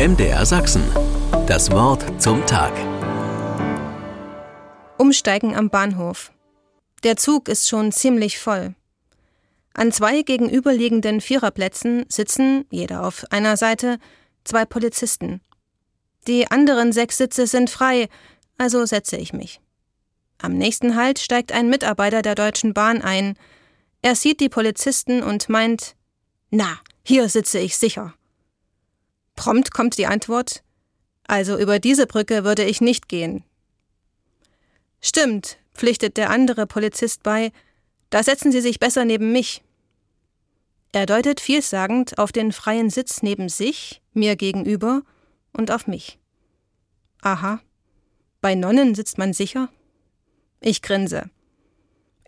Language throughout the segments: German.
MDR Sachsen. Das Wort zum Tag. Umsteigen am Bahnhof. Der Zug ist schon ziemlich voll. An zwei gegenüberliegenden Viererplätzen sitzen, jeder auf einer Seite, zwei Polizisten. Die anderen sechs Sitze sind frei, also setze ich mich. Am nächsten Halt steigt ein Mitarbeiter der Deutschen Bahn ein. Er sieht die Polizisten und meint, na, hier sitze ich sicher. Prompt kommt die Antwort, also über diese Brücke würde ich nicht gehen. Stimmt, pflichtet der andere Polizist bei, da setzen Sie sich besser neben mich. Er deutet vielsagend auf den freien Sitz neben sich, mir gegenüber und auf mich. Aha, bei Nonnen sitzt man sicher? Ich grinse.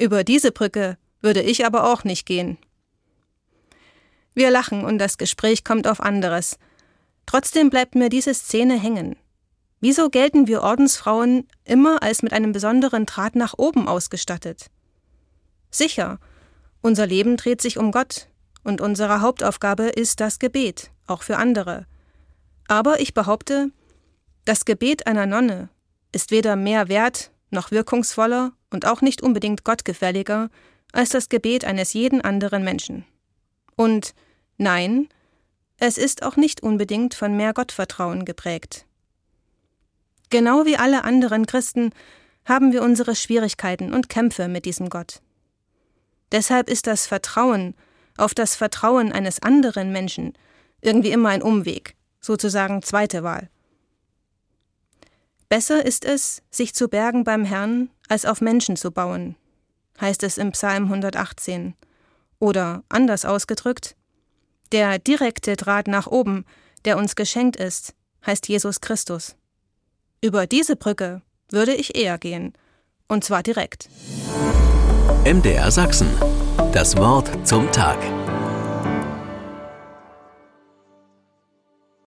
Über diese Brücke würde ich aber auch nicht gehen. Wir lachen und das Gespräch kommt auf anderes. Trotzdem bleibt mir diese Szene hängen. Wieso gelten wir Ordensfrauen immer als mit einem besonderen Draht nach oben ausgestattet? Sicher, unser Leben dreht sich um Gott, und unsere Hauptaufgabe ist das Gebet, auch für andere. Aber ich behaupte, das Gebet einer Nonne ist weder mehr wert noch wirkungsvoller und auch nicht unbedingt gottgefälliger als das Gebet eines jeden anderen Menschen. Und nein, es ist auch nicht unbedingt von mehr Gottvertrauen geprägt. Genau wie alle anderen Christen haben wir unsere Schwierigkeiten und Kämpfe mit diesem Gott. Deshalb ist das Vertrauen auf das Vertrauen eines anderen Menschen irgendwie immer ein Umweg, sozusagen zweite Wahl. Besser ist es, sich zu bergen beim Herrn, als auf Menschen zu bauen, heißt es im Psalm 118. Oder anders ausgedrückt, der direkte Draht nach oben, der uns geschenkt ist, heißt Jesus Christus. Über diese Brücke würde ich eher gehen, und zwar direkt. MDR Sachsen. Das Wort zum Tag.